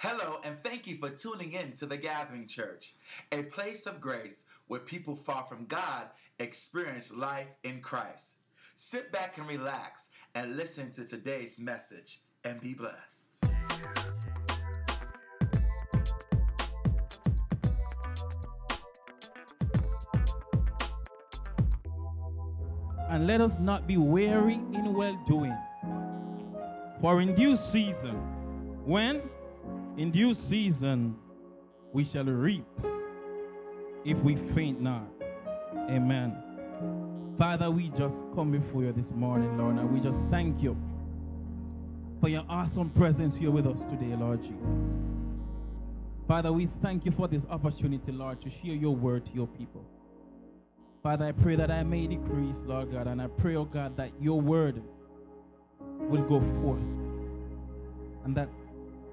Hello, and thank you for tuning in to the Gathering Church, a place of grace where people far from God experience life in Christ. Sit back and relax and listen to today's message and be blessed. And let us not be weary in well doing. For in due season, when? In due season, we shall reap if we faint not. Amen. Father, we just come before you this morning, Lord, and we just thank you for your awesome presence here with us today, Lord Jesus. Father, we thank you for this opportunity, Lord, to share your word to your people. Father, I pray that I may decrease, Lord God, and I pray, oh God, that your word will go forth and that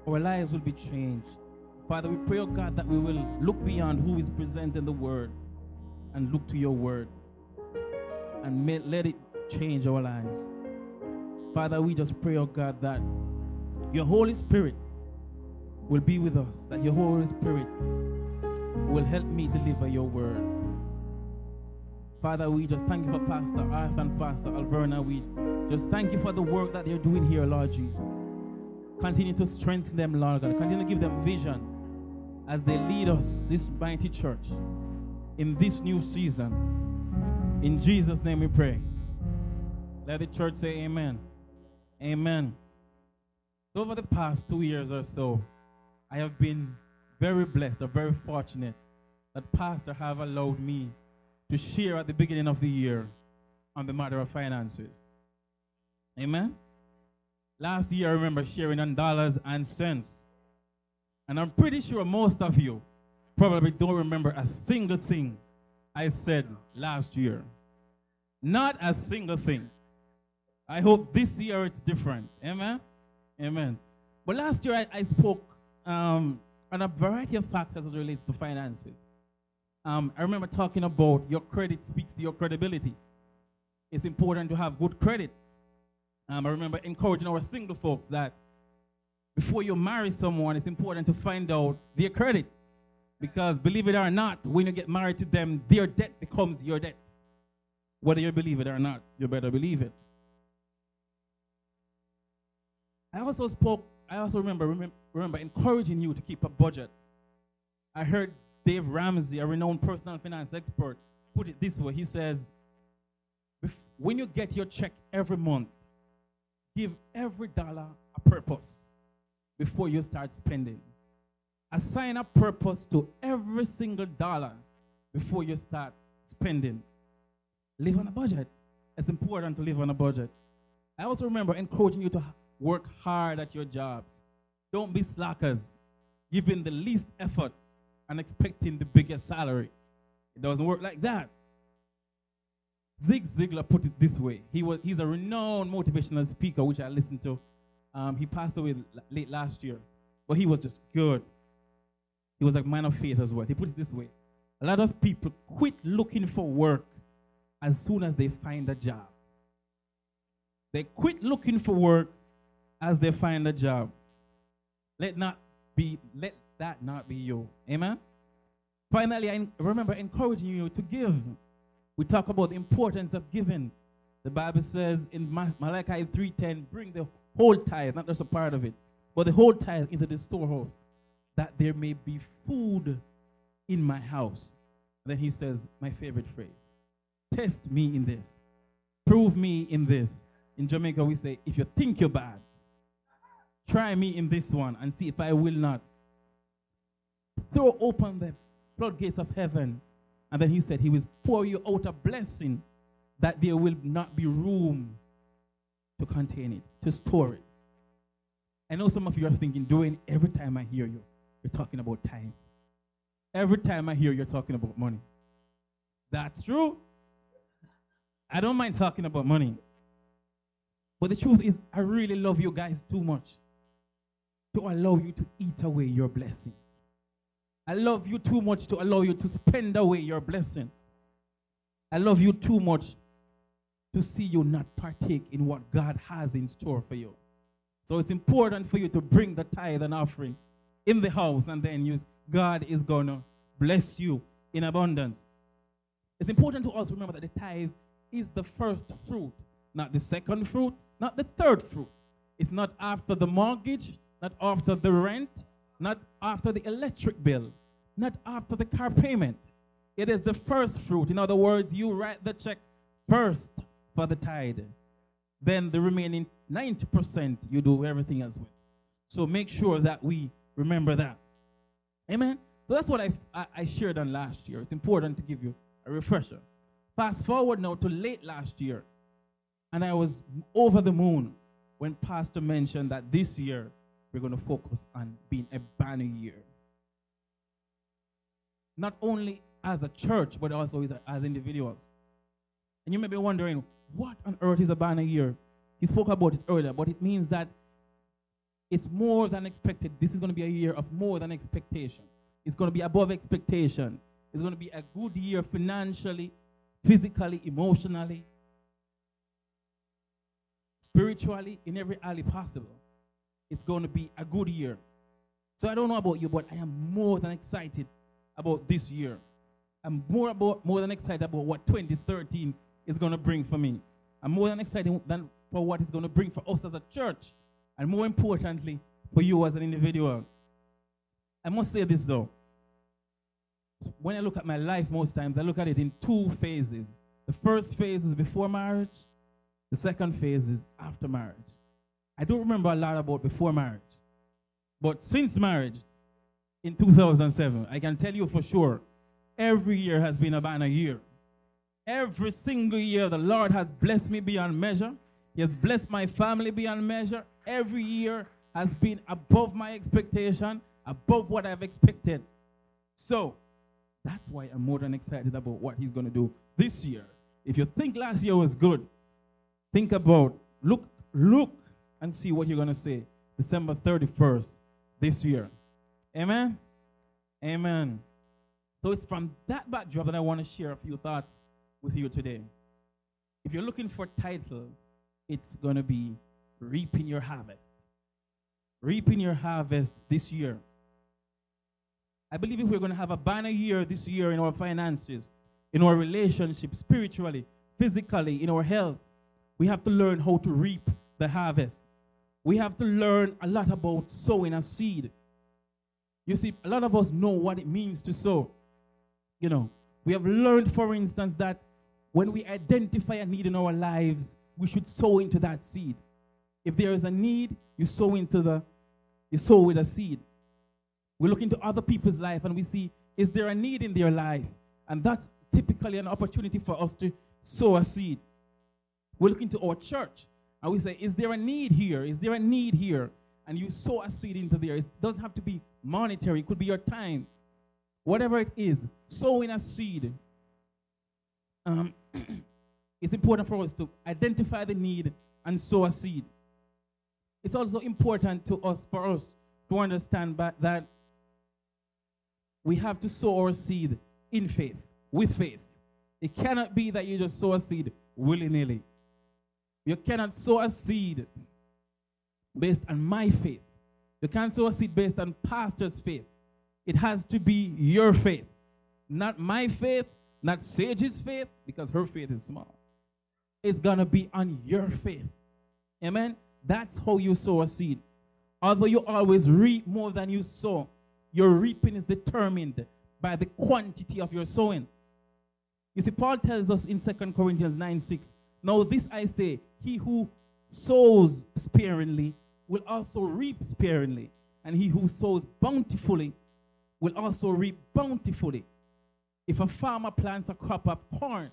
our lives will be changed. Father, we pray, oh God, that we will look beyond who is present in the word and look to your word and may, let it change our lives. Father, we just pray, oh God, that your Holy Spirit will be with us, that your Holy Spirit will help me deliver your word. Father, we just thank you for Pastor Arthur and Pastor Alverna. We just thank you for the work that they're doing here, Lord Jesus. Continue to strengthen them, Lord God. Continue to give them vision as they lead us, this mighty church, in this new season. In Jesus' name we pray. Let the church say amen. Amen. So over the past two years or so, I have been very blessed or very fortunate that Pastor have allowed me to share at the beginning of the year on the matter of finances. Amen. Last year, I remember sharing on dollars and cents. And I'm pretty sure most of you probably don't remember a single thing I said last year. Not a single thing. I hope this year it's different. Amen? Amen. But last year I, I spoke um, on a variety of factors as it relates to finances. Um, I remember talking about your credit speaks to your credibility. It's important to have good credit. Um, I remember encouraging our single folks that before you marry someone, it's important to find out their credit. Because believe it or not, when you get married to them, their debt becomes your debt. Whether you believe it or not, you better believe it. I also spoke, I also remember, remember, remember encouraging you to keep a budget. I heard Dave Ramsey, a renowned personal finance expert, put it this way. He says, when you get your check every month, give every dollar a purpose before you start spending. Assign a purpose to every single dollar before you start spending. Live on a budget. It's important to live on a budget. I also remember encouraging you to work hard at your jobs. Don't be slackers, giving the least effort and expecting the biggest salary. It doesn't work like that. Zig Ziglar put it this way. He was, he's a renowned motivational speaker, which I listened to. Um, he passed away late last year, but he was just good. He was a man of faith as well. He put it this way. A lot of people quit looking for work as soon as they find a job. They quit looking for work as they find a job. Let not be let that not be you. Amen. Finally, I remember encouraging you to give. We talk about the importance of giving. The Bible says in Malachi 3:10, bring the whole tithe, not just a part of it, but the whole tithe into the storehouse, that there may be food in my house. And then he says, my favorite phrase, test me in this. Prove me in this. In Jamaica, we say, if you think you're bad, try me in this one and see if I will not throw open the floodgates of heaven. And then he said, He will pour you out a blessing that there will not be room to contain it, to store it. I know some of you are thinking, Duwain every time I hear you, you're talking about time. Every time I hear you're talking about money. That's true. I don't mind talking about money. But the truth is, I really love you guys too much to allow you to eat away your blessings. I love you too much to allow you to spend away your blessings. I love you too much to see you not partake in what God has in store for you. So it's important for you to bring the tithe and offering in the house, and then you, God is going to bless you in abundance. It's important to also remember that the tithe is the first fruit, not the second fruit, not the third fruit. It's not after the mortgage, not after the rent, not after the electric bill, not after the car payment. It is the first fruit. In other words, you write the check first for the tithe. Then the remaining 90% you do everything else with. So make sure that we remember that. Amen. So that's what I, I, I shared on last year. It's important to give you a refresher. Fast forward now to late last year, and I was over the moon when Pastor mentioned that this year we're going to focus on being a banner year. Not only as a church, but also as, as individuals. And you may be wondering, what on earth is a banner year? He spoke about it earlier, but it means that it's more than expected. This is going to be a year of more than expectation. It's going to be above expectation. It's going to be a good year financially, physically, emotionally, spiritually, in every alley possible. It's going to be a good year. So I don't know about you, but I am more than excited about this year. I'm more about more than excited about what 2013 is going to bring for me. I'm more than excited than for what it's going to bring for us as a church, and more importantly, for you as an individual. I must say this though. When I look at my life, most times I look at it in two phases. The first phase is before marriage, the second phase is after marriage. I don't remember a lot about before marriage, but since marriage in 2007, I can tell you for sure every year has been a banner year. Every single year, the Lord has blessed me beyond measure. He has blessed my family beyond measure. Every year has been above my expectation, above what I've expected. So, that's why I'm more than excited about what He's going to do this year. If you think last year was good, think about, look, look and see what you're going to say December 31st this year. Amen? Amen. So it's from that backdrop that I want to share a few thoughts with you today. If you're looking for title, it's going to be Reaping Your Harvest. Reaping Your Harvest this year. I believe if we're going to have a banner year this year in our finances, in our relationships, spiritually, physically, in our health, we have to learn how to reap the harvest. We have to learn a lot about sowing a seed. You see, a lot of us know what it means to sow. You know, we have learned, for instance, that when we identify a need in our lives, we should sow into that seed. If there is a need, you sow into the, you sow with a seed. We look into other people's life and we see, is there a need in their life? And that's typically an opportunity for us to sow a seed. We look into our church and we say, is there a need here? Is there a need here? And you sow a seed into there. It doesn't have to be monetary, it could be your time. Whatever it is, sowing a seed. Um, it's important for us to identify the need and sow a seed. It's also important to us for us to understand that we have to sow our seed in faith, with faith. It cannot be that you just sow a seed willy nilly. You cannot sow a seed based on my faith. You can't sow a seed based on pastor's faith. It has to be your faith, not my faith, not Sage's faith, because her faith is small. It's going to be on your faith. Amen? That's how you sow a seed. Although you always reap more than you sow, your reaping is determined by the quantity of your sowing. You see, Paul tells us in 2 Corinthians 9 6, Now this I say, he who sows sparingly will also reap sparingly, and he who sows bountifully will also reap bountifully. If a farmer plants a crop of corn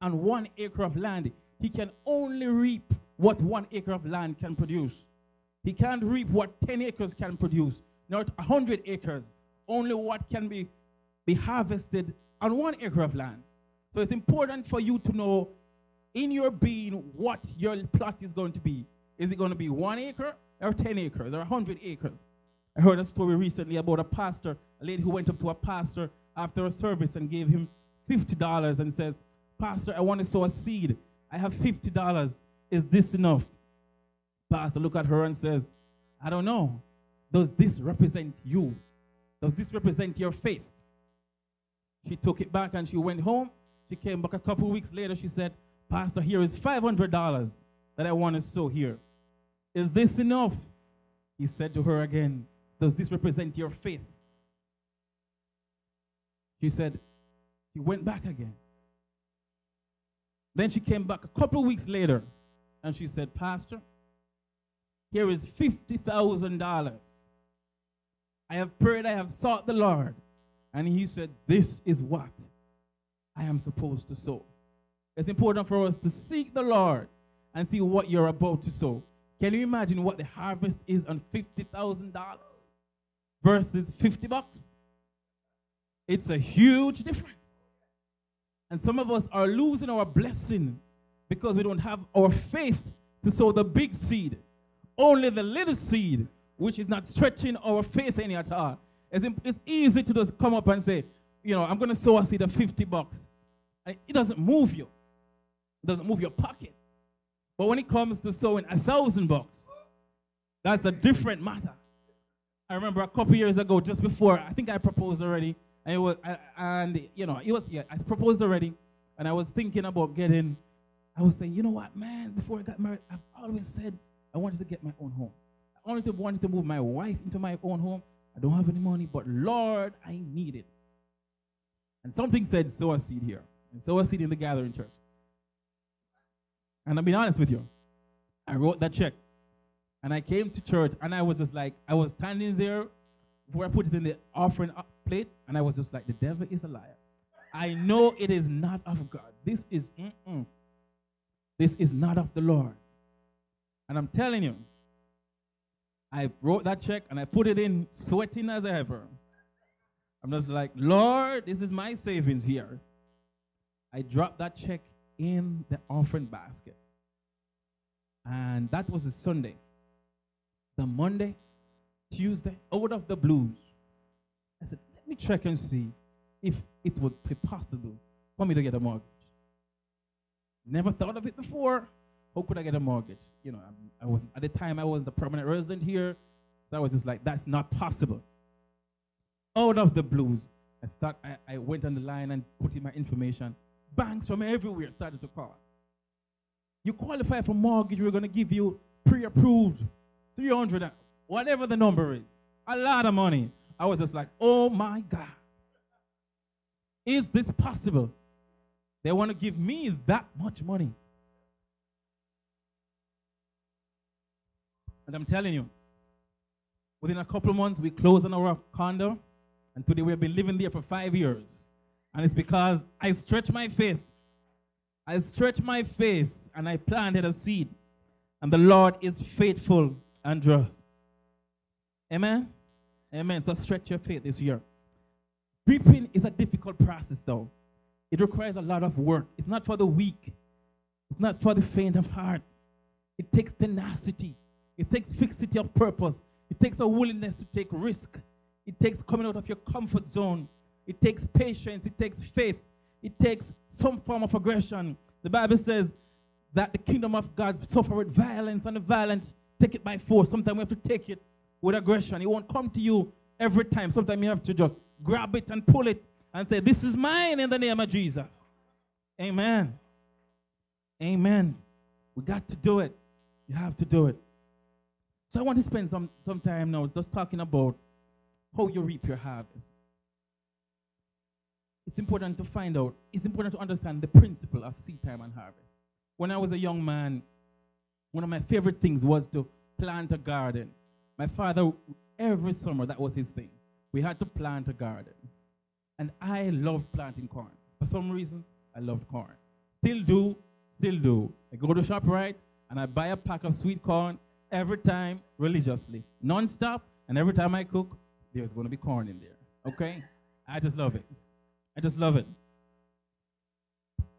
on one acre of land, he can only reap what one acre of land can produce. He can't reap what 10 acres can produce, not 100 acres, only what can be, be harvested on one acre of land. So it's important for you to know in your being what your plot is going to be. Is it going to be one acre or 10 acres or 100 acres? I heard a story recently about a pastor, a lady who went up to a pastor after a service and gave him $50 and says, Pastor, I want to sow a seed. I have $50. Is this enough? Pastor look at her and says, I don't know. Does this represent you? Does this represent your faith? She took it back and she went home. She came back a couple weeks later. She said, Pastor, here is $500 that I want to sow here. Is this enough? He said to her again, Does this represent your faith? She said, She went back again. Then she came back a couple weeks later and she said, Pastor, here is $50,000. I have prayed, I have sought the Lord. And he said, This is what I am supposed to sow. It's important for us to seek the Lord and see what you're about to sow. Can you imagine what the harvest is on $50,000 versus 50 bucks? It's a huge difference. And some of us are losing our blessing because we don't have our faith to sow the big seed. Only the little seed, which is not stretching our faith any at all. It's, it's easy to just come up and say, you know, I'm going to sow a seed of 50 bucks. And it doesn't move you. Doesn't move your pocket. But when it comes to sowing a thousand bucks, that's a different matter. I remember a couple years ago, just before, I think I proposed already, and it was, and you know, it was, yeah, I proposed already, and I was thinking about getting, I was saying, you know what, man, before I got married, I've always said I wanted to get my own home. I wanted to, wanted to move my wife into my own home. I don't have any money, but Lord, I need it. And something said, sow a seed here, and sow a seed in the gathering church. And I'll be honest with you. I wrote that check. And I came to church and I was just like, I was standing there where I put it in the offering plate, and I was just like, the devil is a liar. I know it is not of God. This is, mm-mm. this is not of the Lord. And I'm telling you, I wrote that check and I put it in sweating as ever. I'm just like, Lord, this is my savings here. I dropped that check in the offering basket. And that was a Sunday. The Monday, Tuesday, out of the blues, I said, let me check and see if it would be possible for me to get a mortgage. Never thought of it before. How could I get a mortgage? You know, I, I was at the time I was the permanent resident here, so I was just like, that's not possible. Out of the blues, I start. I, I went on the line and put in my information banks from everywhere started to call. You qualify for mortgage, we're going to give you pre-approved 300, whatever the number is. A lot of money. I was just like, oh my God. Is this possible? They want to give me that much money. And I'm telling you, within a couple months, we closed on our condo, and today we've been living there for five years. And it's because I stretch my faith. I stretch my faith and I planted a seed. And the Lord is faithful and just. Amen? Amen. So stretch your faith this year. Reaping is a difficult process, though. It requires a lot of work. It's not for the weak, it's not for the faint of heart. It takes tenacity, it takes fixity of purpose, it takes a willingness to take risk, it takes coming out of your comfort zone. It takes patience. It takes faith. It takes some form of aggression. The Bible says that the kingdom of God suffereth violence, and the violent take it by force. Sometimes we have to take it with aggression. It won't come to you every time. Sometimes you have to just grab it and pull it and say, This is mine in the name of Jesus. Amen. Amen. We got to do it. You have to do it. So I want to spend some, some time now just talking about how you reap your harvest it's important to find out, it's important to understand the principle of seed time and harvest. When I was a young man, one of my favorite things was to plant a garden. My father, every summer, that was his thing. We had to plant a garden. And I loved planting corn. For some reason, I loved corn. Still do, still do. I go to ShopRite and I buy a pack of sweet corn every time religiously, non-stop. And every time I cook, there's going to be corn in there. Okay? I just love it. I just love it.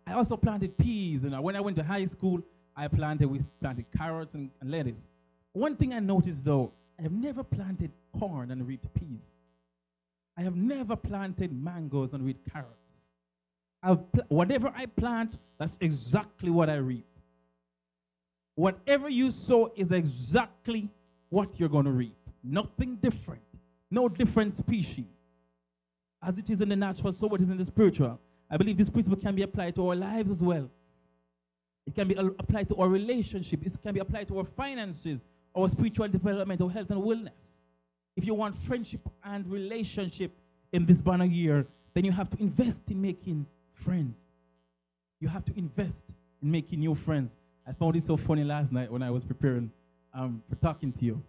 I also planted peas. Know, when I went to high school, I planted we planted carrots and, and lettuce. One thing I noticed though, I have never planted corn and reaped peas. I have never planted mangoes and reaped carrots. Pl- whatever I plant, that's exactly what I reap. Whatever you sow is exactly what you're going to reap. Nothing different. No different species. As it is in the natural, so it is in the spiritual. I believe this principle can be applied to our lives as well. It can be applied to our relationship. It can be applied to our finances, our spiritual development, our health and wellness. If you want friendship and relationship in this banner year, then you have to invest in making friends. You have to invest in making new friends. I found it so funny last night when I was preparing um, for talking to you.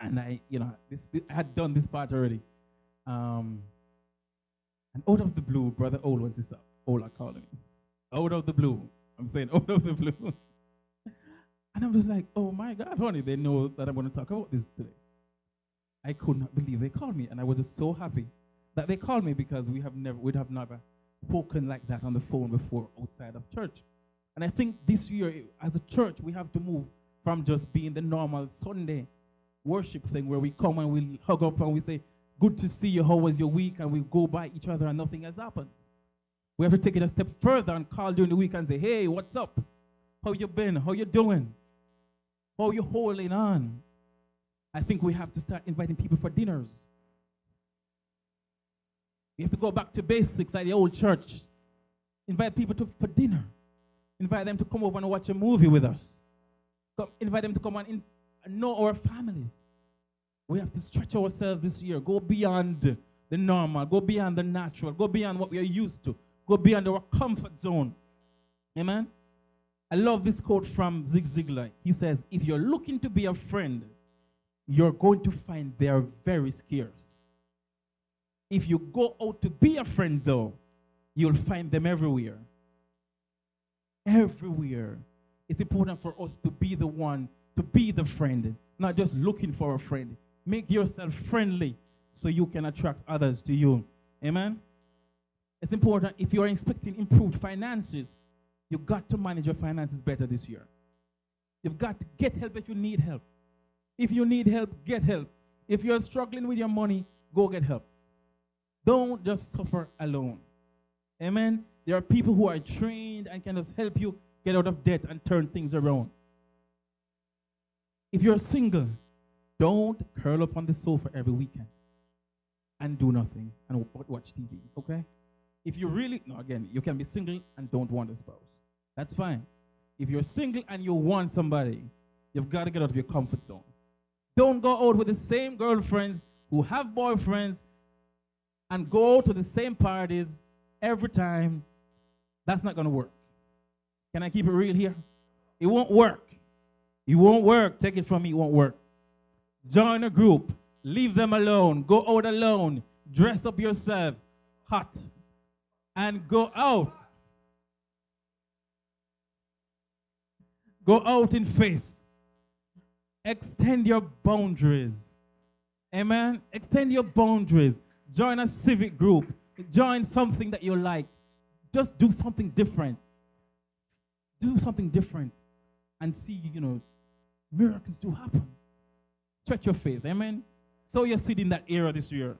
And I, you know, this, this, I had done this part already. Um, and out of the blue, Brother Ola and Sister Ola calling me. Out of the blue. I'm saying out of the blue. and I'm just like, oh my God, honey, they know that I'm going to talk about this today. I could not believe they called me. And I was just so happy that they called me because we have never, we'd have never spoken like that on the phone before outside of church. And I think this year, as a church, we have to move from just being the normal Sunday worship thing where we come and we hug up and we say, Good to see you. How was your week? And we go by each other and nothing has happened. We have to take it a step further and call during the week and say, Hey, what's up? How you been? How you doing? How you holding on? I think we have to start inviting people for dinners. We have to go back to basics like the old church. Invite people to, for dinner. Invite them to come over and watch a movie with us. Come, invite them to come and, in, and know our families. We have to stretch ourselves this year. Go beyond the normal. Go beyond the natural. Go beyond what we are used to. Go beyond our comfort zone. Amen? I love this quote from Zig Ziglar. He says, If you're looking to be a friend, you're going to find they are very scarce. If you go out to be a friend, though, you'll find them everywhere. Everywhere. It's important for us to be the one, to be the friend, not just looking for a friend. Make yourself friendly so you can attract others to you. Amen? It's important if you are expecting improved finances, you've got to manage your finances better this year. You've got to get help if you need help. If you need help, get help. If you're struggling with your money, go get help. Don't just suffer alone. Amen. There are people who are trained and can just help you get out of debt and turn things around. If you're single, don't curl up on the sofa every weekend and do nothing and watch TV, okay? If you really, no, again, you can be single and don't want a spouse. That's fine. If you're single and you want somebody, you've got to get out of your comfort zone. Don't go out with the same girlfriends who have boyfriends and go to the same parties every time. That's not going to work. Can I keep it real here? It won't work. It won't work. Take it from me, it won't work. Join a group. Leave them alone. Go out alone. Dress up yourself hot and go out. Go out in faith. Extend your boundaries. Amen. Extend your boundaries. Join a civic group. Join something that you like. Just do something different. Do something different and see, you know, miracles do happen. Stretch your faith. Amen. So you're seed in that era this year.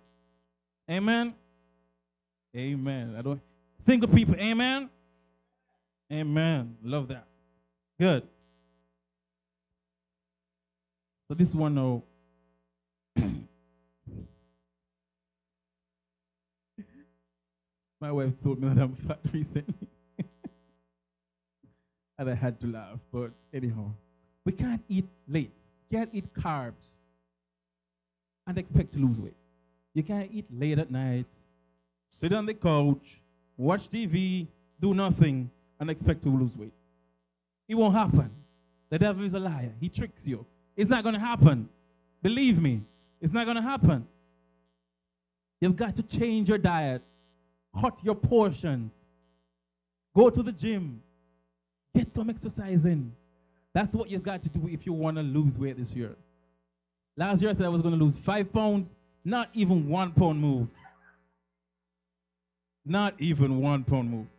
Amen. Amen. I don't single people, amen. Amen. Love that. Good. So this one now. My wife told me that I'm fat recently. and I had to laugh. But anyhow, we can't eat late. Can't eat carbs and expect to lose weight. You can't eat late at night, sit on the couch, watch TV, do nothing, and expect to lose weight. It won't happen. The devil is a liar. He tricks you. It's not going to happen. Believe me, it's not going to happen. You've got to change your diet, cut your portions, go to the gym, get some exercise in. That's what you've got to do if you want to lose weight this year. Last year I said I was going to lose five pounds, not even one pound moved. Not even one pound moved.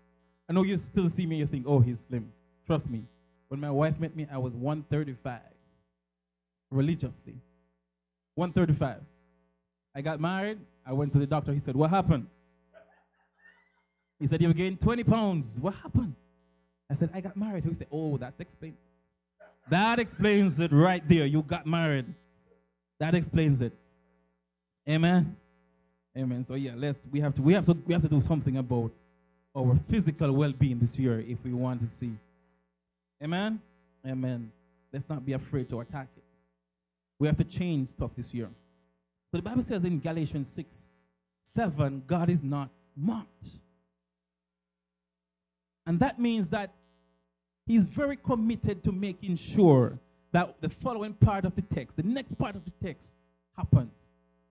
I know you still see me, you think, oh, he's slim. Trust me. When my wife met me, I was 135 religiously. 135. I got married. I went to the doctor. He said, What happened? He said, You've gained 20 pounds. What happened? I said, I got married. He said, Oh, that explains. That explains it right there. You got married. That explains it. Amen. Amen. So yeah, let's we have to we have to we have to do something about our physical well-being this year if we want to see. Amen. Amen. Let's not be afraid to attack it. We have to change stuff this year. So the Bible says in Galatians 6, 7, God is not mocked. And that means that he's very committed to making sure that the following part of the text, the next part of the text, happens.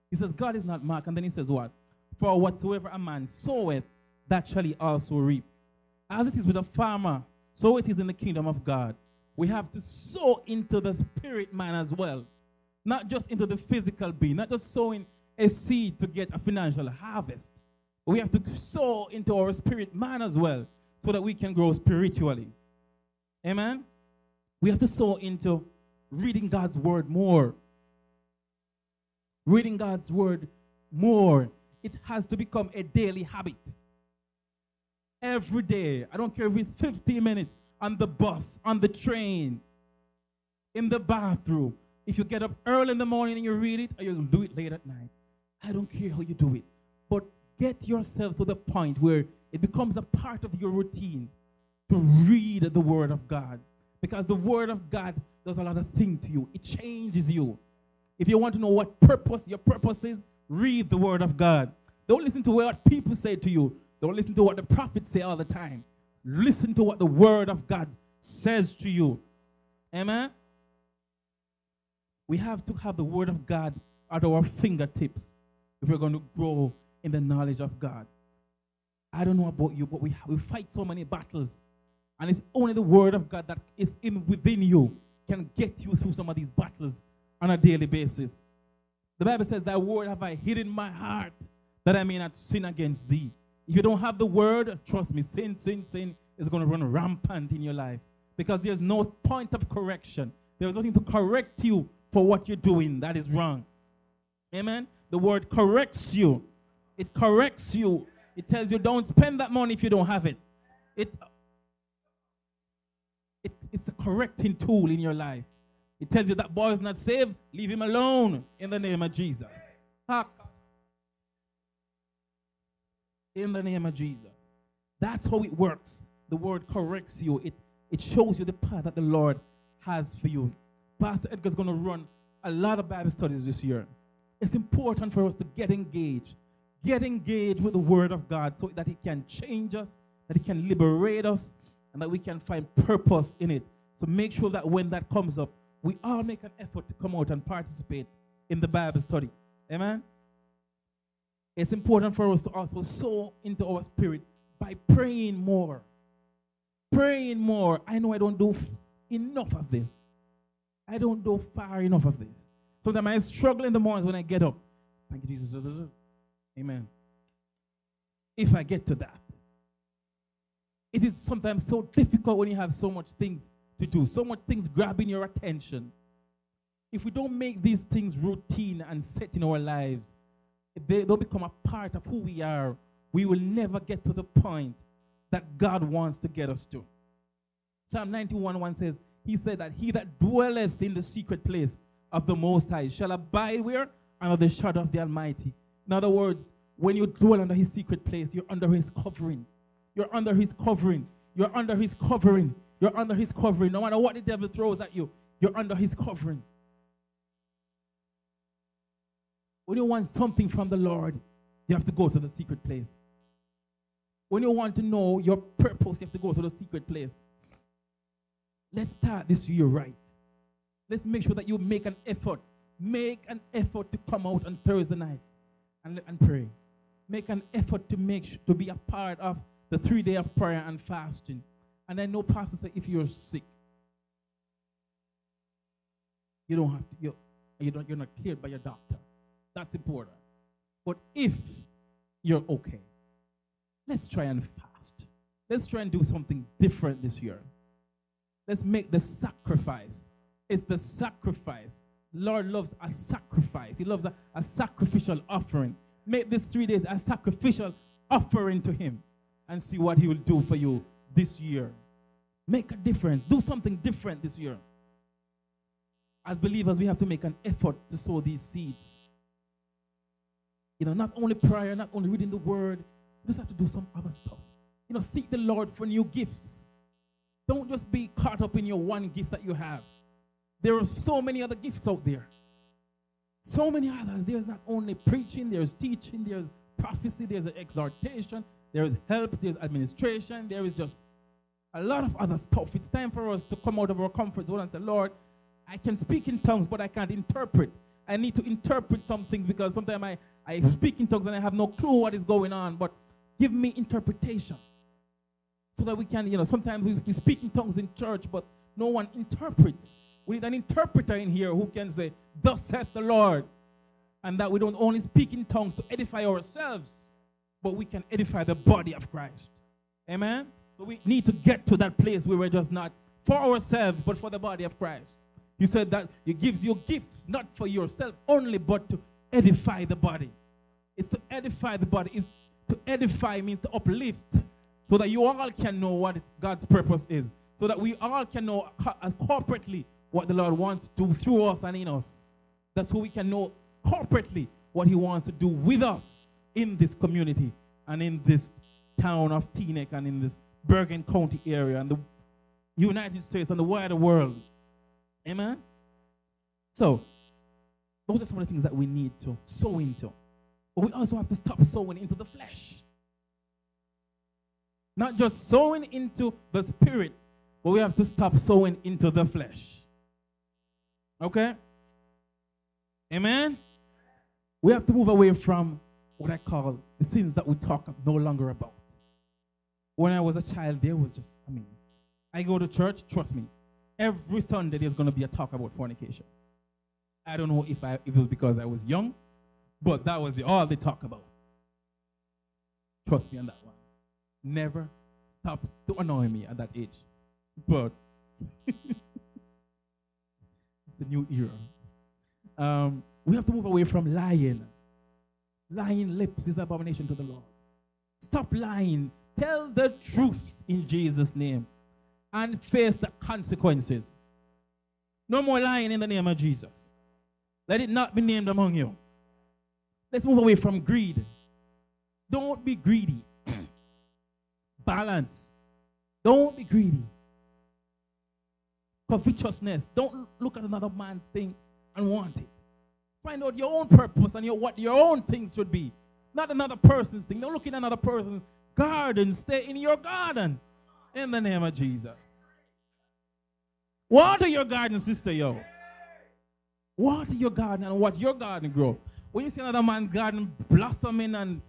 He says, God is not mocked. And then he says, What? For whatsoever a man soweth, that shall he also reap. As it is with a farmer, so it is in the kingdom of God. We have to sow into the spirit man as well, not just into the physical being, not just sowing a seed to get a financial harvest. We have to sow into our spirit man as well so that we can grow spiritually. Amen? We have to sow into reading God's word more. Reading God's word more. It has to become a daily habit. Every day. I don't care if it's 15 minutes on the bus, on the train, in the bathroom. If you get up early in the morning and you read it, or you do it late at night. I don't care how you do it. But get yourself to the point where it becomes a part of your routine to read the Word of God. Because the Word of God does a lot of things to you, it changes you. If you want to know what purpose your purpose is, read the Word of God. Don't listen to what people say to you. Don't listen to what the prophets say all the time. Listen to what the Word of God says to you. Amen? We have to have the Word of God at our fingertips if we're going to grow in the knowledge of God. I don't know about you, but we, we fight so many battles. And it's only the word of God that is in within you can get you through some of these battles on a daily basis. The Bible says, That word have I hid in my heart that I may not sin against thee. If you don't have the word, trust me, sin, sin, sin is going to run rampant in your life because there's no point of correction. There's nothing to correct you for what you're doing that is wrong. Amen. The word corrects you. It corrects you. It tells you don't spend that money if you don't have. It, it it's a correcting tool in your life. It tells you that boy is not saved, leave him alone in the name of Jesus. In the name of Jesus. That's how it works. The word corrects you. It, it shows you the path that the Lord has for you. Pastor Edgar's going to run a lot of Bible studies this year. It's important for us to get engaged. Get engaged with the Word of God so that it can change us, that it can liberate us, and that we can find purpose in it. So make sure that when that comes up, we all make an effort to come out and participate in the Bible study. Amen? It's important for us to also sow into our spirit by praying more. Praying more. I know I don't do f- enough of this. I don't do far enough of this. Sometimes I struggle in the mornings when I get up. Thank you, Jesus. Amen. If I get to that. It is sometimes so difficult when you have so much things to do, so much things grabbing your attention. If we don't make these things routine and set in our lives, they, they'll become a part of who we are. We will never get to the point that God wants to get us to. Psalm 91 1 says, He said that he that dwelleth in the secret place of the Most High shall abide where? Under the shadow of the Almighty. In other words, when you dwell under His secret place, you're under His covering. You're under His covering. You're under His covering. You're under His covering. No matter what the devil throws at you, you're under His covering. When you want something from the Lord, you have to go to the secret place. When you want to know your purpose, you have to go to the secret place. Let's start this year right. Let's make sure that you make an effort. Make an effort to come out on Thursday night and, and pray. Make an effort to make to be a part of the three day of prayer and fasting. And I know Pastor say if you're sick, you don't have to, you're, you don't, you're not cleared by your doctor. That's important. But if you're okay, let's try and fast. Let's try and do something different this year. Let's make the sacrifice it's the sacrifice. Lord loves a sacrifice. He loves a, a sacrificial offering. Make these three days a sacrificial offering to Him and see what He will do for you this year. Make a difference. Do something different this year. as believers, we have to make an effort to sow these seeds. You know, not only prayer, not only reading the word, you just have to do some other stuff. You know, seek the Lord for new gifts. Don't just be caught up in your one gift that you have. There are so many other gifts out there. So many others. There's not only preaching, there's teaching, there's prophecy, there's exhortation, there's helps, there's administration, there is just a lot of other stuff. It's time for us to come out of our comfort zone and say, Lord, I can speak in tongues, but I can't interpret. I need to interpret some things because sometimes I, I speak in tongues and I have no clue what is going on. But give me interpretation so that we can, you know, sometimes we, we speak in tongues in church, but no one interprets. We need an interpreter in here who can say, Thus saith the Lord. And that we don't only speak in tongues to edify ourselves, but we can edify the body of Christ. Amen? So we need to get to that place where we're just not for ourselves, but for the body of Christ. He said that He gives you gifts not for yourself only, but to edify the body. It's to edify the body. It's to edify means to uplift, so that you all can know what God's purpose is, so that we all can know as uh, corporately what the Lord wants to do through us and in us. That's so we can know corporately what He wants to do with us in this community and in this town of Teaneck and in this Bergen County area and the United States and the wider world. Amen? So, those are some of the things that we need to sow into. But we also have to stop sowing into the flesh. Not just sowing into the spirit, but we have to stop sowing into the flesh. Okay? Amen? We have to move away from what I call the sins that we talk no longer about. When I was a child, there was just, I mean, I go to church, trust me, every Sunday there's going to be a talk about fornication. I don't know if, I, if it was because I was young, but that was all they talk about. Trust me on that one. Never stops to annoy me at that age. But it's a new era. Um, we have to move away from lying. Lying lips is an abomination to the Lord. Stop lying. Tell the truth in Jesus' name and face the consequences. No more lying in the name of Jesus. Let it not be named among you. Let's move away from greed. Don't be greedy. Balance. Don't be greedy. Covetousness. Don't look at another man's thing and want it. Find out your own purpose and your, what your own things should be. Not another person's thing. Don't look in another person's garden. Stay in your garden. In the name of Jesus. Water your garden, sister, yo. Water your garden and watch your garden grow. When you see another man's garden blossoming and,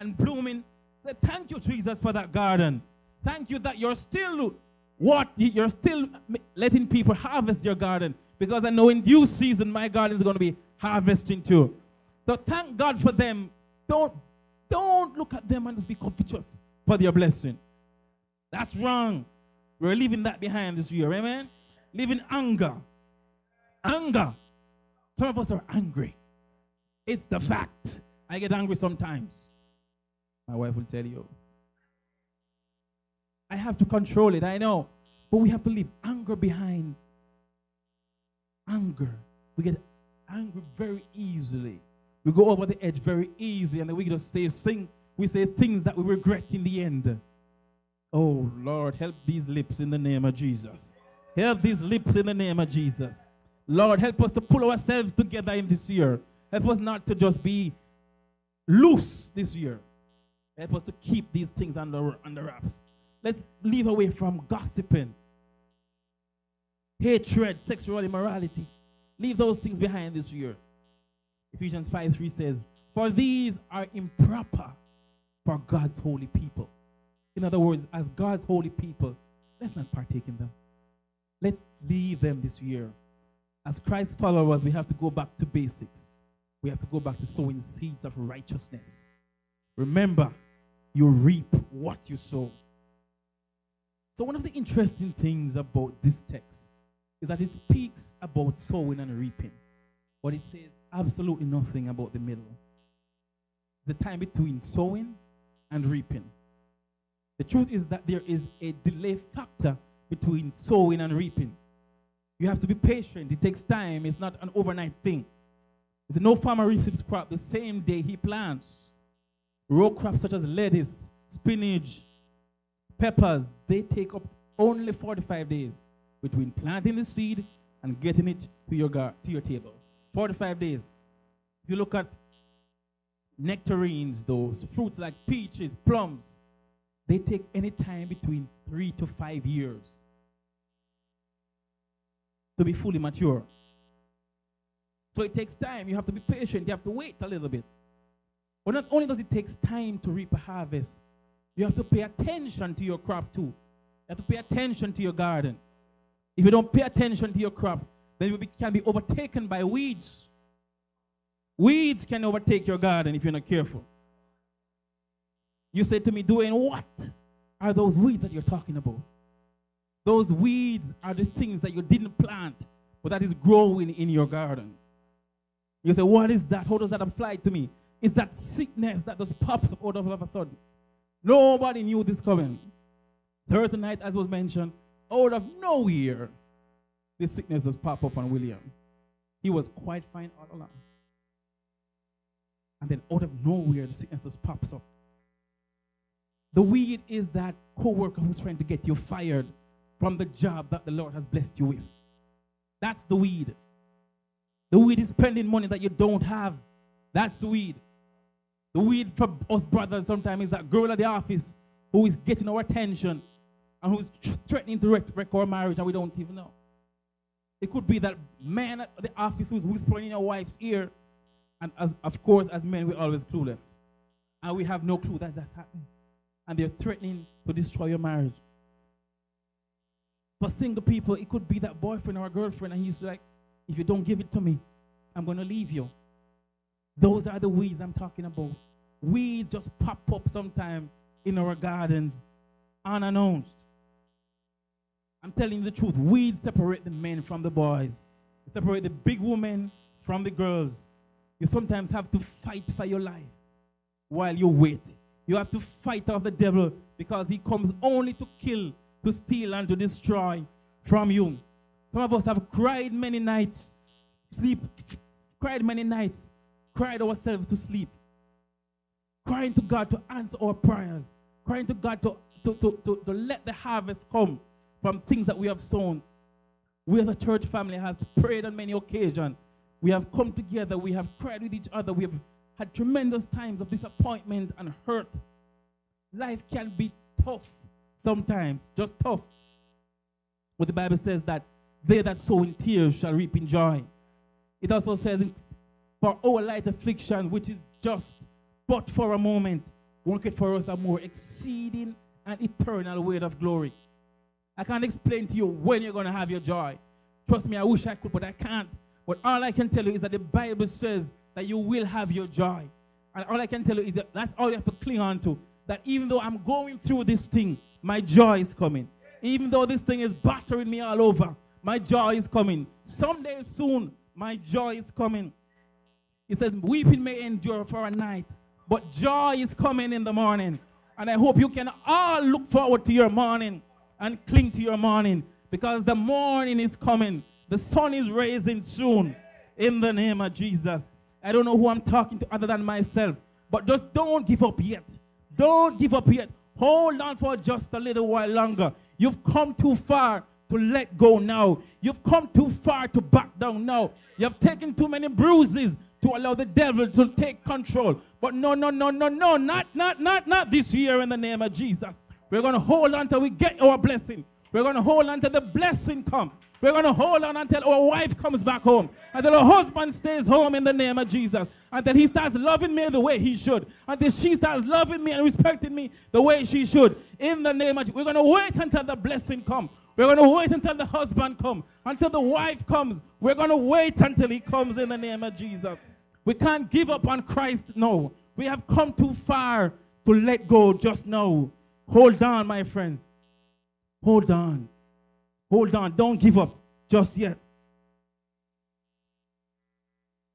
and blooming, say, Thank you, Jesus, for that garden. Thank you that you're still what you're still letting people harvest your garden. Because I know in due season my garden is going to be harvesting too. So thank God for them. Don't don't look at them and just be covetous for their blessing. That's wrong. We're leaving that behind this year. Amen. Leaving anger. Anger. Some of us are angry. It's the fact. I get angry sometimes. My wife will tell you. I have to control it, I know. But we have to leave anger behind. Anger. We get angry very easily. We go over the edge very easily, and then we just say thing, we say things that we regret in the end. Oh Lord, help these lips in the name of Jesus. Help these lips in the name of Jesus. Lord, help us to pull ourselves together in this year. Help us not to just be loose this year. Help us to keep these things under, under wraps. Let's leave away from gossiping, hatred, sexual immorality. Leave those things behind this year. Ephesians 5 3 says, For these are improper for God's holy people. In other words, as God's holy people, let's not partake in them. Let's leave them this year. As Christ followers, we have to go back to basics. We have to go back to sowing seeds of righteousness. Remember, you reap what you sow. So, one of the interesting things about this text is that it speaks about sowing and reaping, but it says absolutely nothing about the middle. The time between sowing and reaping. The truth is that there is a delay factor between sowing and reaping. You have to be patient. It takes time. It's not an overnight thing. It's no farmer reaps his crop the same day he plants. Row crops such as lettuce, spinach, peppers, they take up only 45 days between planting the seed and getting it to your gar- to your table. 45 days. If you look at nectarines, those fruits like peaches, plums, they take any time between three to five years to be fully mature. So it takes time. You have to be patient. You have to wait a little bit. But not only does it take time to reap a harvest, you have to pay attention to your crop too. You have to pay attention to your garden. If you don't pay attention to your crop, then you can be overtaken by weeds. Weeds can overtake your garden if you're not careful. You said to me, Duwain, what are those weeds that you're talking about? Those weeds are the things that you didn't plant, but that is growing in your garden. You say, What is that? How does that apply to me? It's that sickness that just pops up out of a sudden. Nobody knew this coming. Thursday night, as was mentioned, out of nowhere, this sickness just popped up on William. He was quite fine all along. And then out of nowhere, the sickness just pops up. The weed is that co-worker who's trying to get you fired from the job that the Lord has blessed you with. That's the weed. The weed is spending money that you don't have. That's the weed. The weed from us brothers sometimes is that girl at the office who is getting our attention and who's threatening to wreck, our marriage and we don't even know. It could be that man at the office who's whispering in your wife's ear. And as of course, as men, we're always clueless. And we have no clue that that's happening. And they're threatening to destroy your marriage. For single people, it could be that boyfriend or girlfriend, and he's like, if you don't give it to me, I'm going to leave you. Those are the weeds I'm talking about. Weeds just pop up sometime in our gardens unannounced. I'm telling you the truth. Weeds separate the men from the boys, separate the big women from the girls. You sometimes have to fight for your life while you wait. You have to fight off the devil because he comes only to kill, to steal, and to destroy from you. Some of us have cried many nights, sleep, cried many nights, cried ourselves to sleep, crying to God to answer our prayers, crying to God to, to, to, to, to let the harvest come from things that we have sown. We as a church family have prayed on many occasions. We have come together, we have cried with each other, we have had tremendous times of disappointment and hurt. Life can be tough sometimes, just tough. But the Bible says that they that sow in tears shall reap in joy. It also says, For our light affliction, which is just but for a moment, work it for us a more exceeding and eternal weight of glory. I can't explain to you when you're going to have your joy. Trust me, I wish I could, but I can't. But all I can tell you is that the Bible says that you will have your joy. And all I can tell you is that that's all you have to cling on to. That even though I'm going through this thing, my joy is coming. Even though this thing is battering me all over, my joy is coming. Someday soon, my joy is coming. It says, Weeping may endure for a night, but joy is coming in the morning. And I hope you can all look forward to your morning and cling to your morning because the morning is coming. The sun is rising soon in the name of Jesus. I don't know who I'm talking to other than myself, but just don't give up yet. Don't give up yet. Hold on for just a little while longer. You've come too far to let go now. You've come too far to back down now. You have taken too many bruises to allow the devil to take control. But no, no, no, no, no, not, not, not, not this year in the name of Jesus. We're going to hold on till we get our blessing. We're going to hold on till the blessing come. We're going to hold on until our wife comes back home, until our husband stays home in the name of Jesus, until he starts loving me the way he should, until she starts loving me and respecting me the way she should. In the name of Jesus, we're going to wait until the blessing come. We're going to wait until the husband comes, until the wife comes. We're going to wait until he comes in the name of Jesus. We can't give up on Christ No, We have come too far to let go just now. Hold on, my friends. Hold on. Hold on. Don't give up just yet.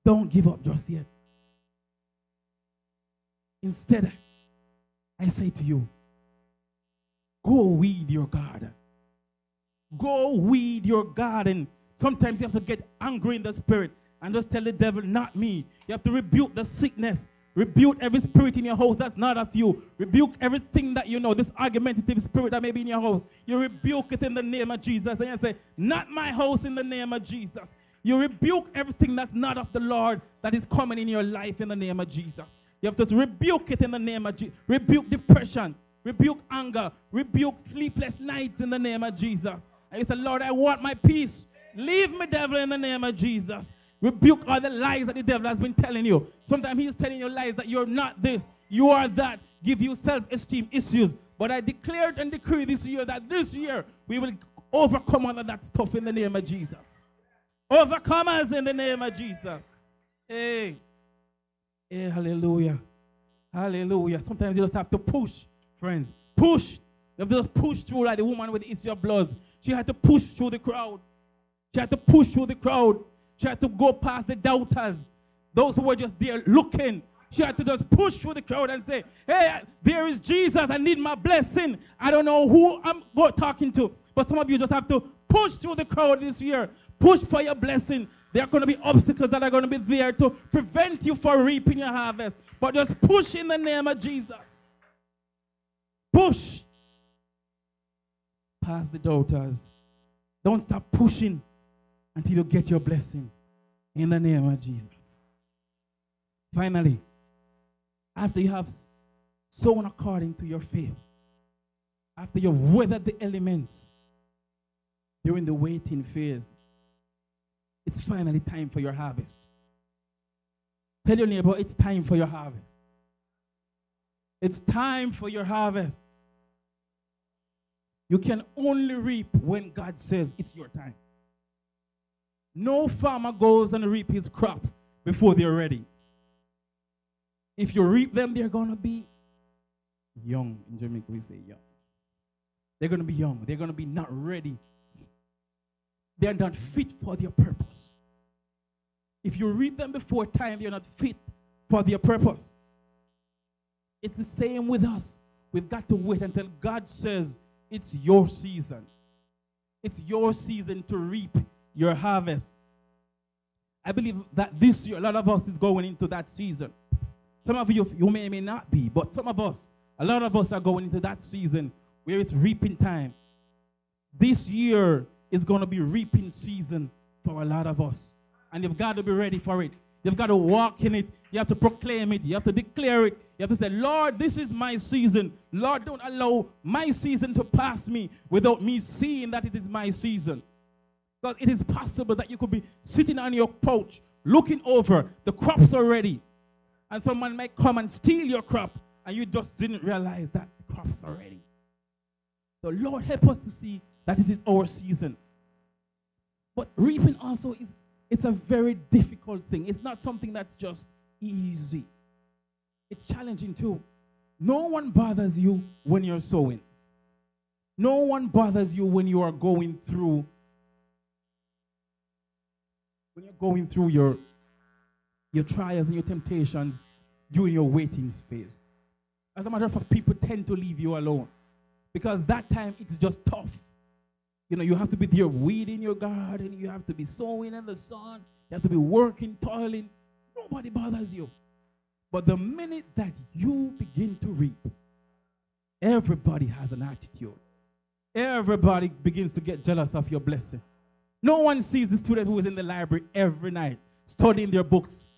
Don't give up just yet. Instead, I say to you, go weed your garden. Go weed your garden Sometimes you have to get angry in the spirit and just tell the devil, not me. You have to rebuke the sickness. Rebuke every spirit in your house that's not of you. Rebuke everything that you know, this argumentative spirit that may be in your house. You rebuke it in the name of Jesus. And you say, Not my house in the name of Jesus. You rebuke everything that's not of the Lord that is coming in your life in the name of Jesus. You have to rebuke it in the name of Jesus. Rebuke depression. Rebuke anger. Rebuke sleepless nights in the name of Jesus. And you say, Lord, I want my peace. Leave me, devil, in the name of Jesus. Rebuke all the lies that the devil has been telling you. Sometimes he's telling you lies that you're not this, you are that, give you self esteem issues. But I declared and decree this year that this year we will overcome all of that stuff in the name of Jesus. Overcomers in the name of Jesus. Hey. Hey, hallelujah. Hallelujah. Sometimes you just have to push, friends. Push. You have to just push through like the woman with the issue of blood. She had to push through the crowd. She had to push through the crowd. She had to go past the doubters, those who were just there looking. She had to just push through the crowd and say, Hey, there is Jesus. I need my blessing. I don't know who I'm talking to. But some of you just have to push through the crowd this year. Push for your blessing. There are going to be obstacles that are going to be there to prevent you from reaping your harvest. But just push in the name of Jesus. Push. Past the doubters. Don't stop pushing until you get your blessing in the name of Jesus. Finally, after you have sown according to your faith, after you've weathered the elements during the waiting phase, it's finally time for your harvest. Tell your neighbor, it's time for your harvest. It's time for your harvest. You can only reap when God says it's your time. No farmer goes and reap his crop before they're ready. If you reap them, they're going to be young. In Jamaica, we say young. They're going to be young. They're going to be not ready. They're not fit for their purpose. If you reap them before time, they're not fit for their purpose. It's the same with us. We've got to wait until God says it's your season. It's your season to reap your harvest. I believe that this year, a lot of us is going into that season. Some of you, you may, may not be, but some of us, a lot of us are going into that season where it's reaping time. This year is going to be reaping season for a lot of us. And you've got to be ready for it. You've got to walk in it. You have to proclaim it. You have to declare it. You have to say, Lord, this is my season. Lord, don't allow my season to pass me without me seeing that it is my season. Because it is possible that you could be sitting on your couch, looking over, the crops are ready. And someone might come and steal your crop, and you just didn't realize that the crops are ready. So, Lord, help us to see that it is our season. But reaping also is it's a very difficult thing. It's not something that's just easy. It's challenging too. No one bothers you when you're sowing. No one bothers you when you are going through when you're going through your, your trials and your temptations during your waiting phase. As a matter of fact, people tend to leave you alone because that time it's just tough. You know, you have to be there weeding your garden, you have to be sowing in the sun, you have to be working, toiling. Nobody bothers you. But the minute that you begin to reap, everybody has an attitude. Everybody begins to get jealous of your blessing. No one sees the student who is in the library every night studying their books.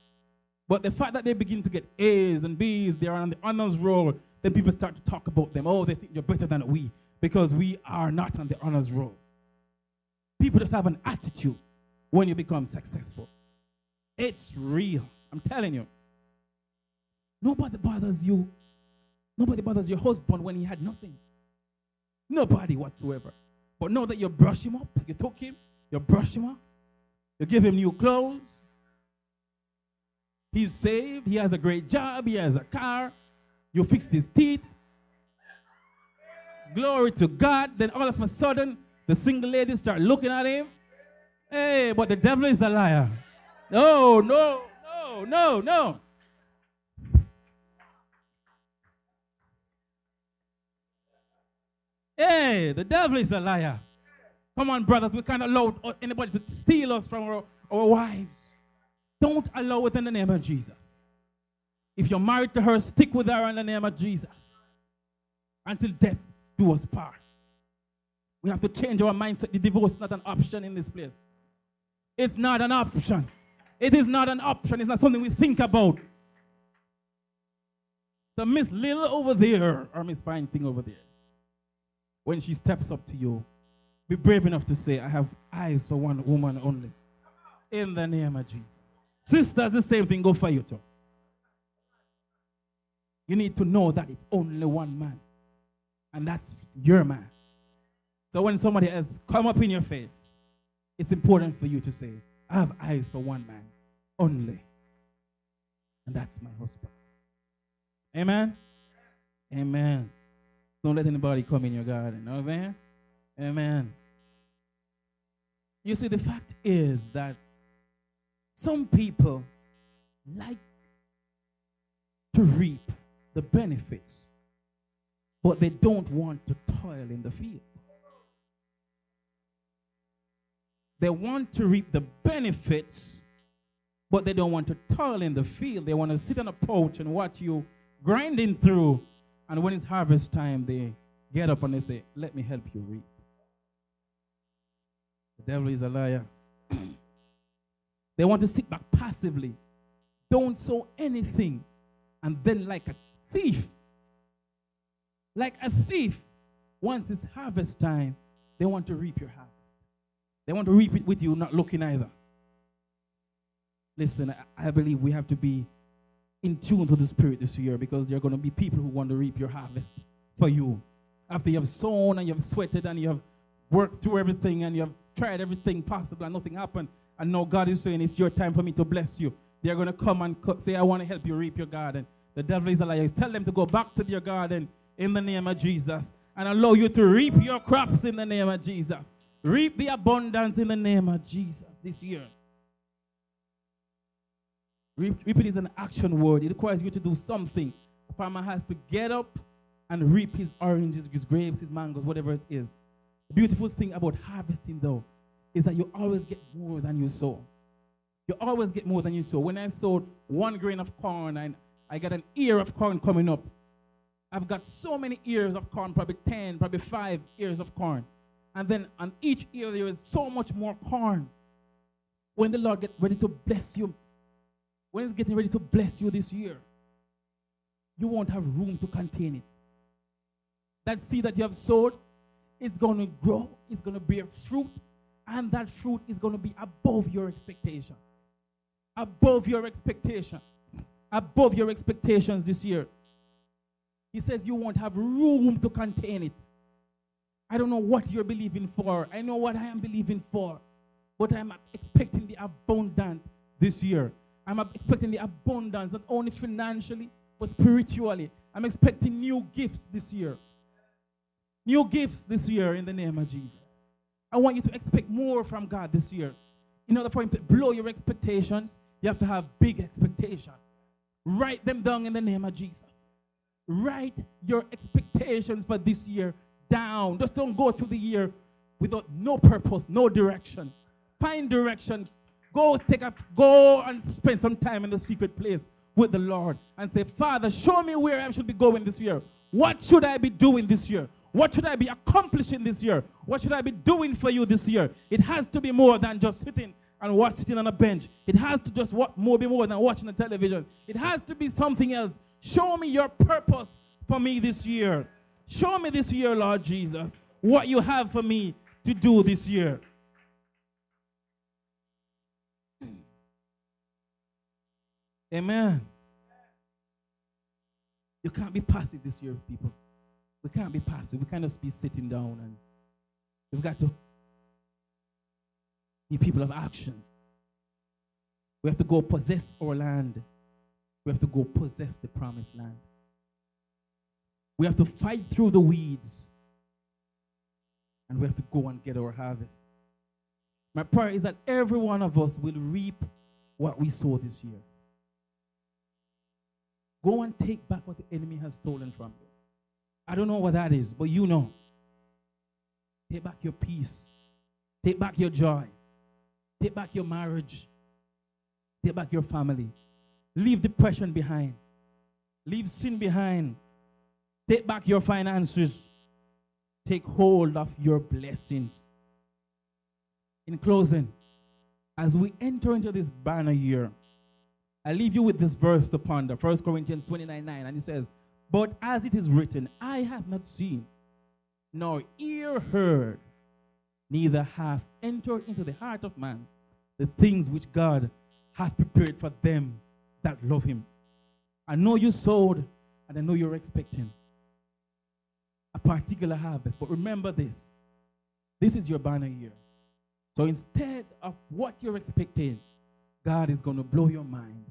But the fact that they begin to get A's and B's, they're on the honors roll, then people start to talk about them. Oh, they think you're better than we because we are not on the honors roll. People just have an attitude when you become successful. It's real. I'm telling you. Nobody bothers you. Nobody bothers your husband when he had nothing. Nobody whatsoever. But know that you brush him up, you took him, you brush him up. You give him new clothes. He's saved. He has a great job. He has a car. You fixed his teeth. Glory to God. Then all of a sudden, the single ladies start looking at him. Hey, but the devil is a liar. No, no, no, no, no. Hey, the devil is a liar. Come on, brothers. We can't allow anybody to steal us from our, our wives. Don't allow it in the name of Jesus. If you're married to her, stick with her in the name of Jesus. Until death do us part. We have to change our mindset. The divorce is not an option in this place. It's not an option. It is not an option. It's not something we think about. The Miss Little over there, or Miss Fine Thing over there, when she steps up to you, be brave enough to say, I have eyes for one woman only. In the name of Jesus. Sisters, the same thing go for you too. You need to know that it's only one man. And that's your man. So when somebody else come up in your face, it's important for you to say, I have eyes for one man only. And that's my husband. Amen? Amen. Don't let anybody come in your garden. Amen? Amen. You see, the fact is that some people like to reap the benefits, but they don't want to toil in the field. They want to reap the benefits, but they don't want to toil in the field. They want to sit on a porch and watch you grinding through. And when it's harvest time, they get up and they say, Let me help you reap. Devil is a liar. they want to sit back passively, don't sow anything, and then, like a thief, like a thief, once it's harvest time, they want to reap your harvest. They want to reap it with you, not looking either. Listen, I believe we have to be in tune to the Spirit this year because there are going to be people who want to reap your harvest for you. After you have sown and you have sweated and you have worked through everything and you have tried everything possible and nothing happened, and now God is saying it's your time for me to bless you. They're going to come and say, I want to help you reap your garden. The devil is a liar. Tell them to go back to their garden in the name of Jesus and allow you to reap your crops in the name of Jesus. Reap the abundance in the name of Jesus this year. Reap, reaping is an action word. It requires you to do something. A farmer has to get up and reap his oranges, his grapes, his mangoes, whatever it is. Beautiful thing about harvesting, though, is that you always get more than you sow. You always get more than you sow. When I sowed one grain of corn and I got an ear of corn coming up, I've got so many ears of corn, probably 10, probably five ears of corn. And then on each ear, there is so much more corn. When the Lord get ready to bless you, when He's getting ready to bless you this year, you won't have room to contain it. That seed that you have sowed is going to grow, it's going to bear fruit, and that fruit is going to be above your expectations. Above your expectations. Above your expectations this year. He says you won't have room to contain it. I don't know what you're believing for. I know what I am believing for. But I'm expecting the abundant this year. I'm expecting the abundance, not only financially, but spiritually. I'm expecting new gifts this year. New gifts this year in the name of Jesus. I want you to expect more from God this year. In order for Him to blow your expectations, you have to have big expectations. Write them down in the name of Jesus. Write your expectations for this year down. Just don't go through the year without no purpose, no direction. Find direction. Go take a go and spend some time in the secret place with the Lord and say, Father, show me where I should be going this year. What should I be doing this year? What should I be accomplishing this year? What should I be doing for you this year? It has to be more than just sitting and watch sitting on a bench. It has to just what more be more than watching the television. It has to be something else. Show me your purpose for me this year. Show me this year, Lord Jesus, what you have for me to do this year. Amen. You can't be passive this year, people. We can't be passive. We can't just be sitting down and we've got to be people of action. We have to go possess our land. We have to go possess the promised land. We have to fight through the weeds. And we have to go and get our harvest. My prayer is that every one of us will reap what we sow this year. Go and take back what the enemy has stolen from you. I don't know what that is, but you know. Take back your peace. Take back your joy. Take back your marriage. Take back your family. Leave depression behind. Leave sin behind. Take back your finances. Take hold of your blessings. In closing, as we enter into this banner year, I leave you with this verse to ponder 1 Corinthians 29 9. And it says, But as it is written, I have not seen, nor ear heard, neither hath entered into the heart of man the things which God hath prepared for them that love him. I know you sowed, and I know you're expecting a particular harvest. But remember this this is your banner year. So instead of what you're expecting, God is going to blow your mind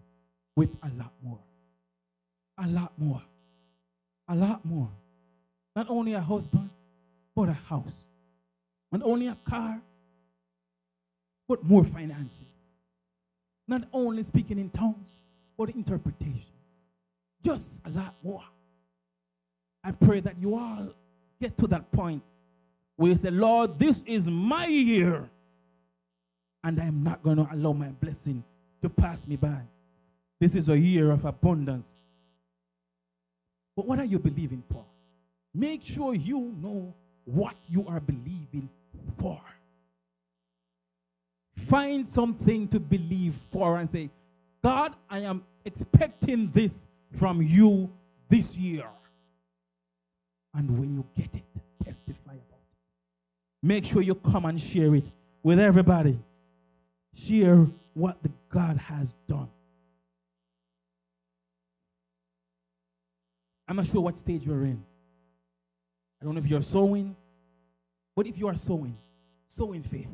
with a lot more. A lot more. A lot more. Not only a husband, but a house. Not only a car, but more finances. Not only speaking in tongues, but interpretation. Just a lot more. I pray that you all get to that point where you say, Lord, this is my year, and I am not going to allow my blessing to pass me by. This is a year of abundance. But what are you believing for? Make sure you know what you are believing for. Find something to believe for and say, God, I am expecting this from you this year. And when you get it, testify about it. Make sure you come and share it with everybody. Share what the God has done. I'm not sure what stage you're in. I don't know if you're sowing, but if you are sowing, sow in faith.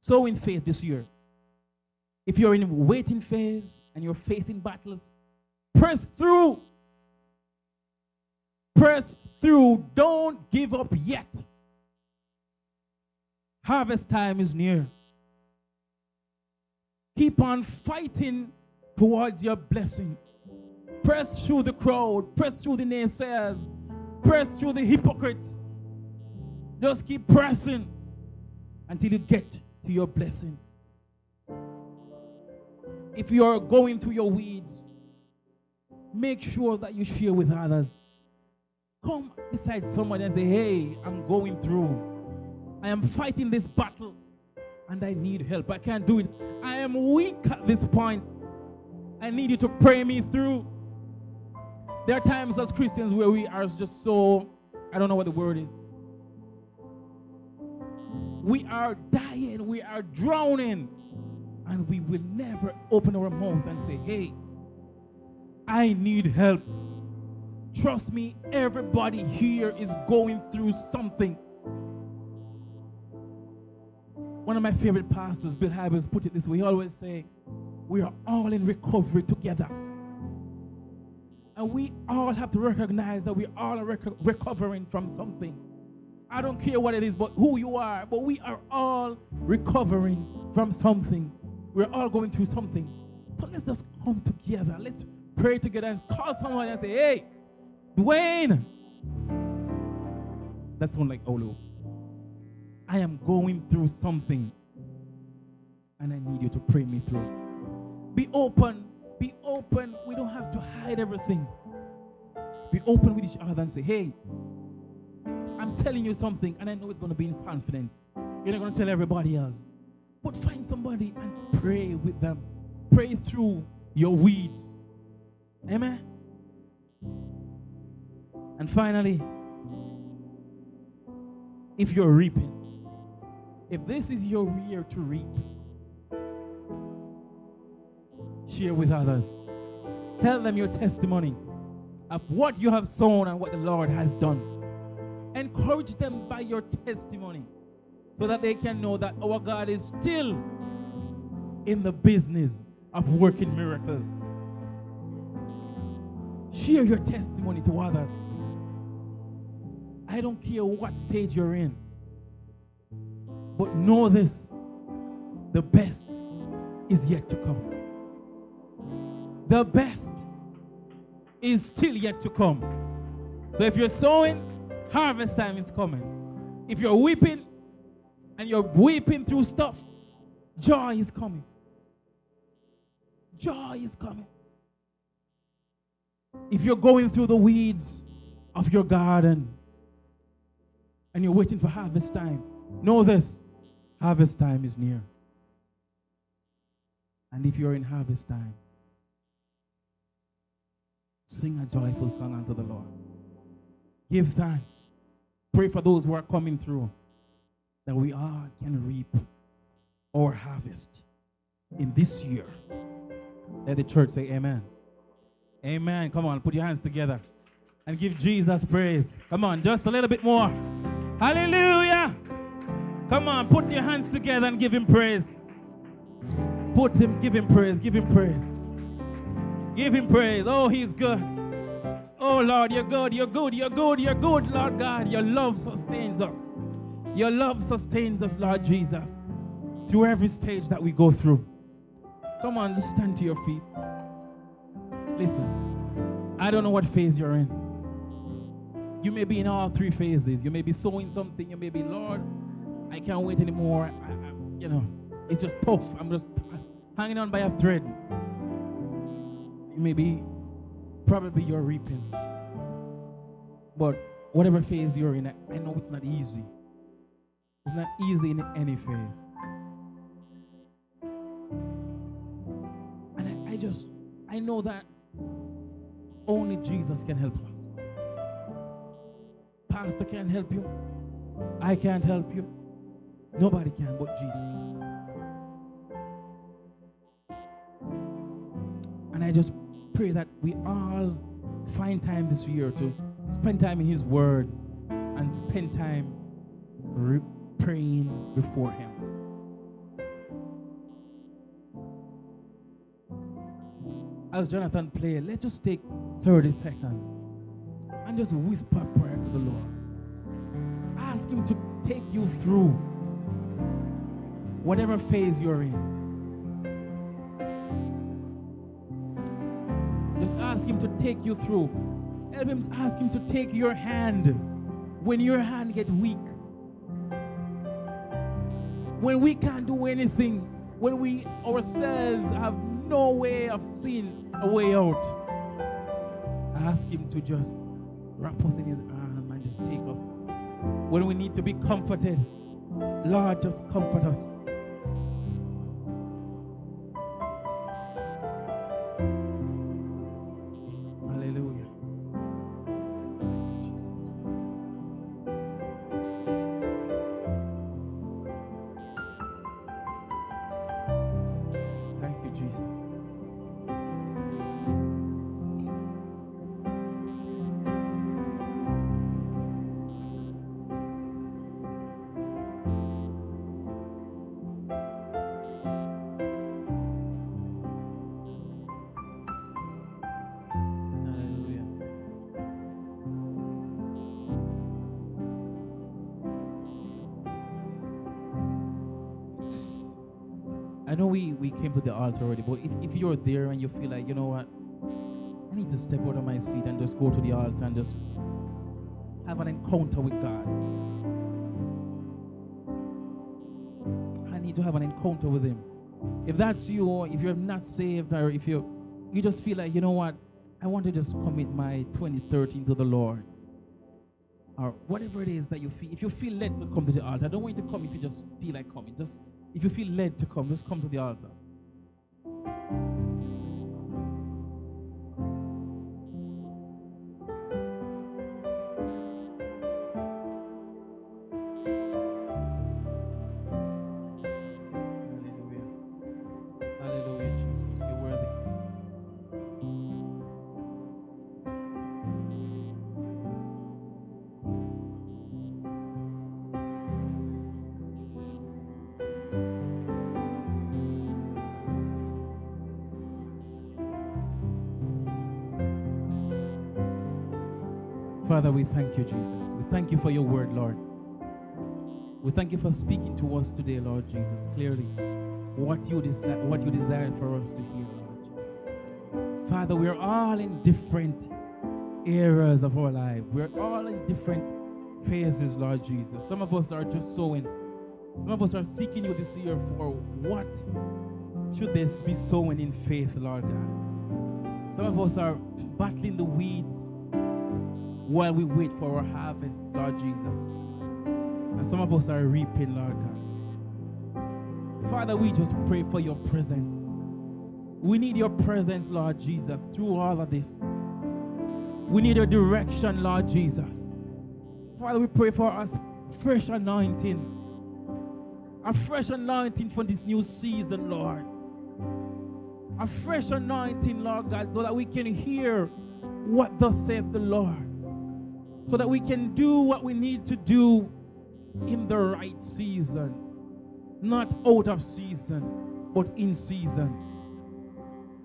Sow in faith this year. If you're in waiting phase and you're facing battles, press through. Press through. Don't give up yet. Harvest time is near. Keep on fighting towards your blessing. Press through the crowd, press through the naysayers, press through the hypocrites. Just keep pressing until you get to your blessing. If you are going through your weeds, make sure that you share with others. Come beside somebody and say, Hey, I'm going through. I am fighting this battle and I need help. I can't do it. I am weak at this point. I need you to pray me through. There are times as Christians where we are just so, I don't know what the word is. We are dying, we are drowning, and we will never open our mouth and say, Hey, I need help. Trust me, everybody here is going through something. One of my favorite pastors, Bill Hybels, put it this way. He always say, we are all in recovery together. And we all have to recognize that we all are rec- recovering from something. I don't care what it is, but who you are, but we are all recovering from something. We're all going through something. So let's just come together. Let's pray together and call someone and say, hey, Duwain. That sounds like Olu. I am going through something and I need you to pray me through. Be open. Open. We don't have to hide everything. Be open with each other and say, hey, I'm telling you something, and I know it's going to be in confidence. You're not going to tell everybody else. But find somebody and pray with them. Pray through your weeds. Amen. And finally, if you're reaping, if this is your year to reap, share with others. Tell them your testimony of what you have sown and what the Lord has done. Encourage them by your testimony so that they can know that our God is still in the business of working miracles. Share your testimony to others. I don't care what stage you're in. But know this the best is yet to come. The best is still yet to come. So if you're sowing, harvest time is coming. If you're weeping, and you're weeping through stuff, joy is coming. Joy is coming. If you're going through the weeds of your garden and you're waiting for harvest time, know this harvest time is near. And if you're in harvest time, sing a joyful song unto the Lord. Give thanks. Pray for those who are coming through that we all can reap our harvest in this year. Let the church say amen. Amen. Come on, put your hands together and give Jesus praise. Come on, just a little bit more. Hallelujah. Come on, put your hands together and give him praise. Put him, give him praise, give him praise. Give him praise. Oh, he's good. Oh, Lord, you're good, you're good, you're good, you're good, Lord God. Your love sustains us. Your love sustains us, Lord Jesus, through every stage that we go through. Come on, just stand to your feet. Listen, I don't know what phase you're in. You may be in all three phases. You may be sowing something. You may be, Lord, I can't wait anymore. I, I, you know, it's just tough. I'm just hanging on by a thread. You may be, probably you're reaping. But whatever phase you're in, I, I know it's not easy. It's not easy in any phase. And I, I just, I know that only Jesus can help us. Pastor can't help you. I can't help you. Nobody can but Jesus. And I just pray that we all find time this year to spend time in His Word and spend time re- praying before Him. As Jonathan played, let's just take 30 seconds and just whisper prayer to the Lord. Ask Him to take you through whatever phase you're in. Just ask Him to take you through. Help Him ask Him to take your hand when your hand gets weak. When we can't do anything, when we ourselves have no way of seeing a way out, ask Him to just wrap us in His arm and just take us. When we need to be comforted, Lord, just comfort us. Altar already, but if, if you're there and you feel like, you know what, I need to step out of my seat and just go to the altar and just have an encounter with God. I need to have an encounter with Him. If that's you, or if you're not saved, or if you you just feel like, you know what, I want to just commit my 2013 to the Lord. Or whatever it is that you feel. If you feel led to come to the altar, I don't want you to come if you just feel like coming. Just if you feel led to come, just come to the altar. Father, we thank you, Jesus. We thank you for your word, Lord. We thank you for speaking to us today, Lord Jesus, clearly. What you, desi- what you for us to hear, Lord Jesus. Father, we are all in different eras of our life. We're all in different phases, Lord Jesus. Some of us are just sowing Some of us are seeking you this year for what should this be sowing in faith, Lord God. Some of us are battling the weeds while we wait for our harvest, Lord Jesus. And some of us are reaping, Lord God. Father, we just pray for your presence. We need your presence, Lord Jesus, through all of this. We need your direction, Lord Jesus. Father, we pray for us fresh anointing. A fresh anointing for this new season, Lord. A fresh anointing, Lord God, so that we can hear what thus saith the Lord. So that we can do what we need to do in the right season. Not out of season, but in season.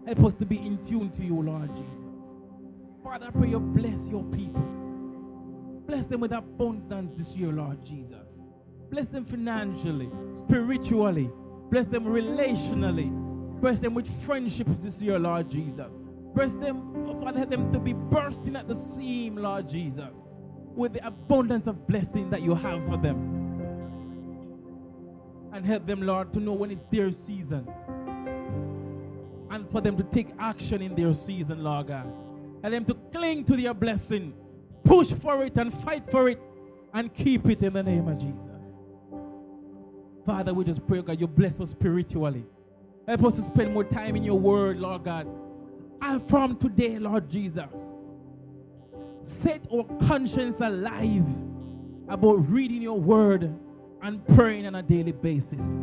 Help us to be in tune to you, Lord Jesus. Father, I pray you bless your people. Bless them with abundance this year, Lord Jesus. Bless them financially, spiritually. Bless them relationally. Bless them with friendships this year, Lord Jesus. Bless them, oh Father, help them to be bursting at the seam, Lord Jesus, with the abundance of blessing that you have for them. And help them, Lord, to know when it's their season. And for them to take action in their season, Lord God. And them to cling to their blessing, push for it and fight for it, and keep it in the name of Jesus. Father, we just pray, God, you bless us spiritually. Help us to spend more time in your word, Lord God. And from today, Lord Jesus, set our conscience alive about reading your word and praying on a daily basis.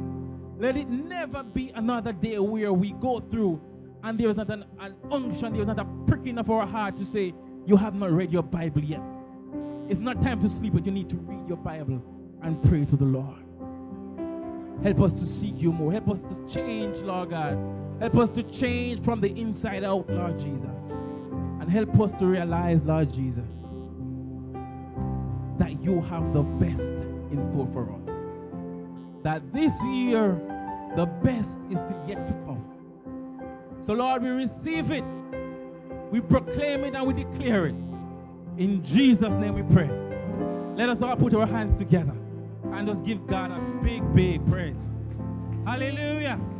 Let it never be another day where we go through and there is not an, an unction, there is not a pricking of our heart to say, You have not read your Bible yet. It's not time to sleep, but you need to read your Bible and pray to the Lord. Help us to seek you more. Help us to change, Lord God. Help us to change from the inside out, Lord Jesus. And help us to realize, Lord Jesus, that you have the best in store for us. That this year, the best is to yet to come. So, Lord, we receive it, we proclaim it, and we declare it. In Jesus' name we pray. Let us all put our hands together and just give God a big, big praise. Hallelujah. Hallelujah.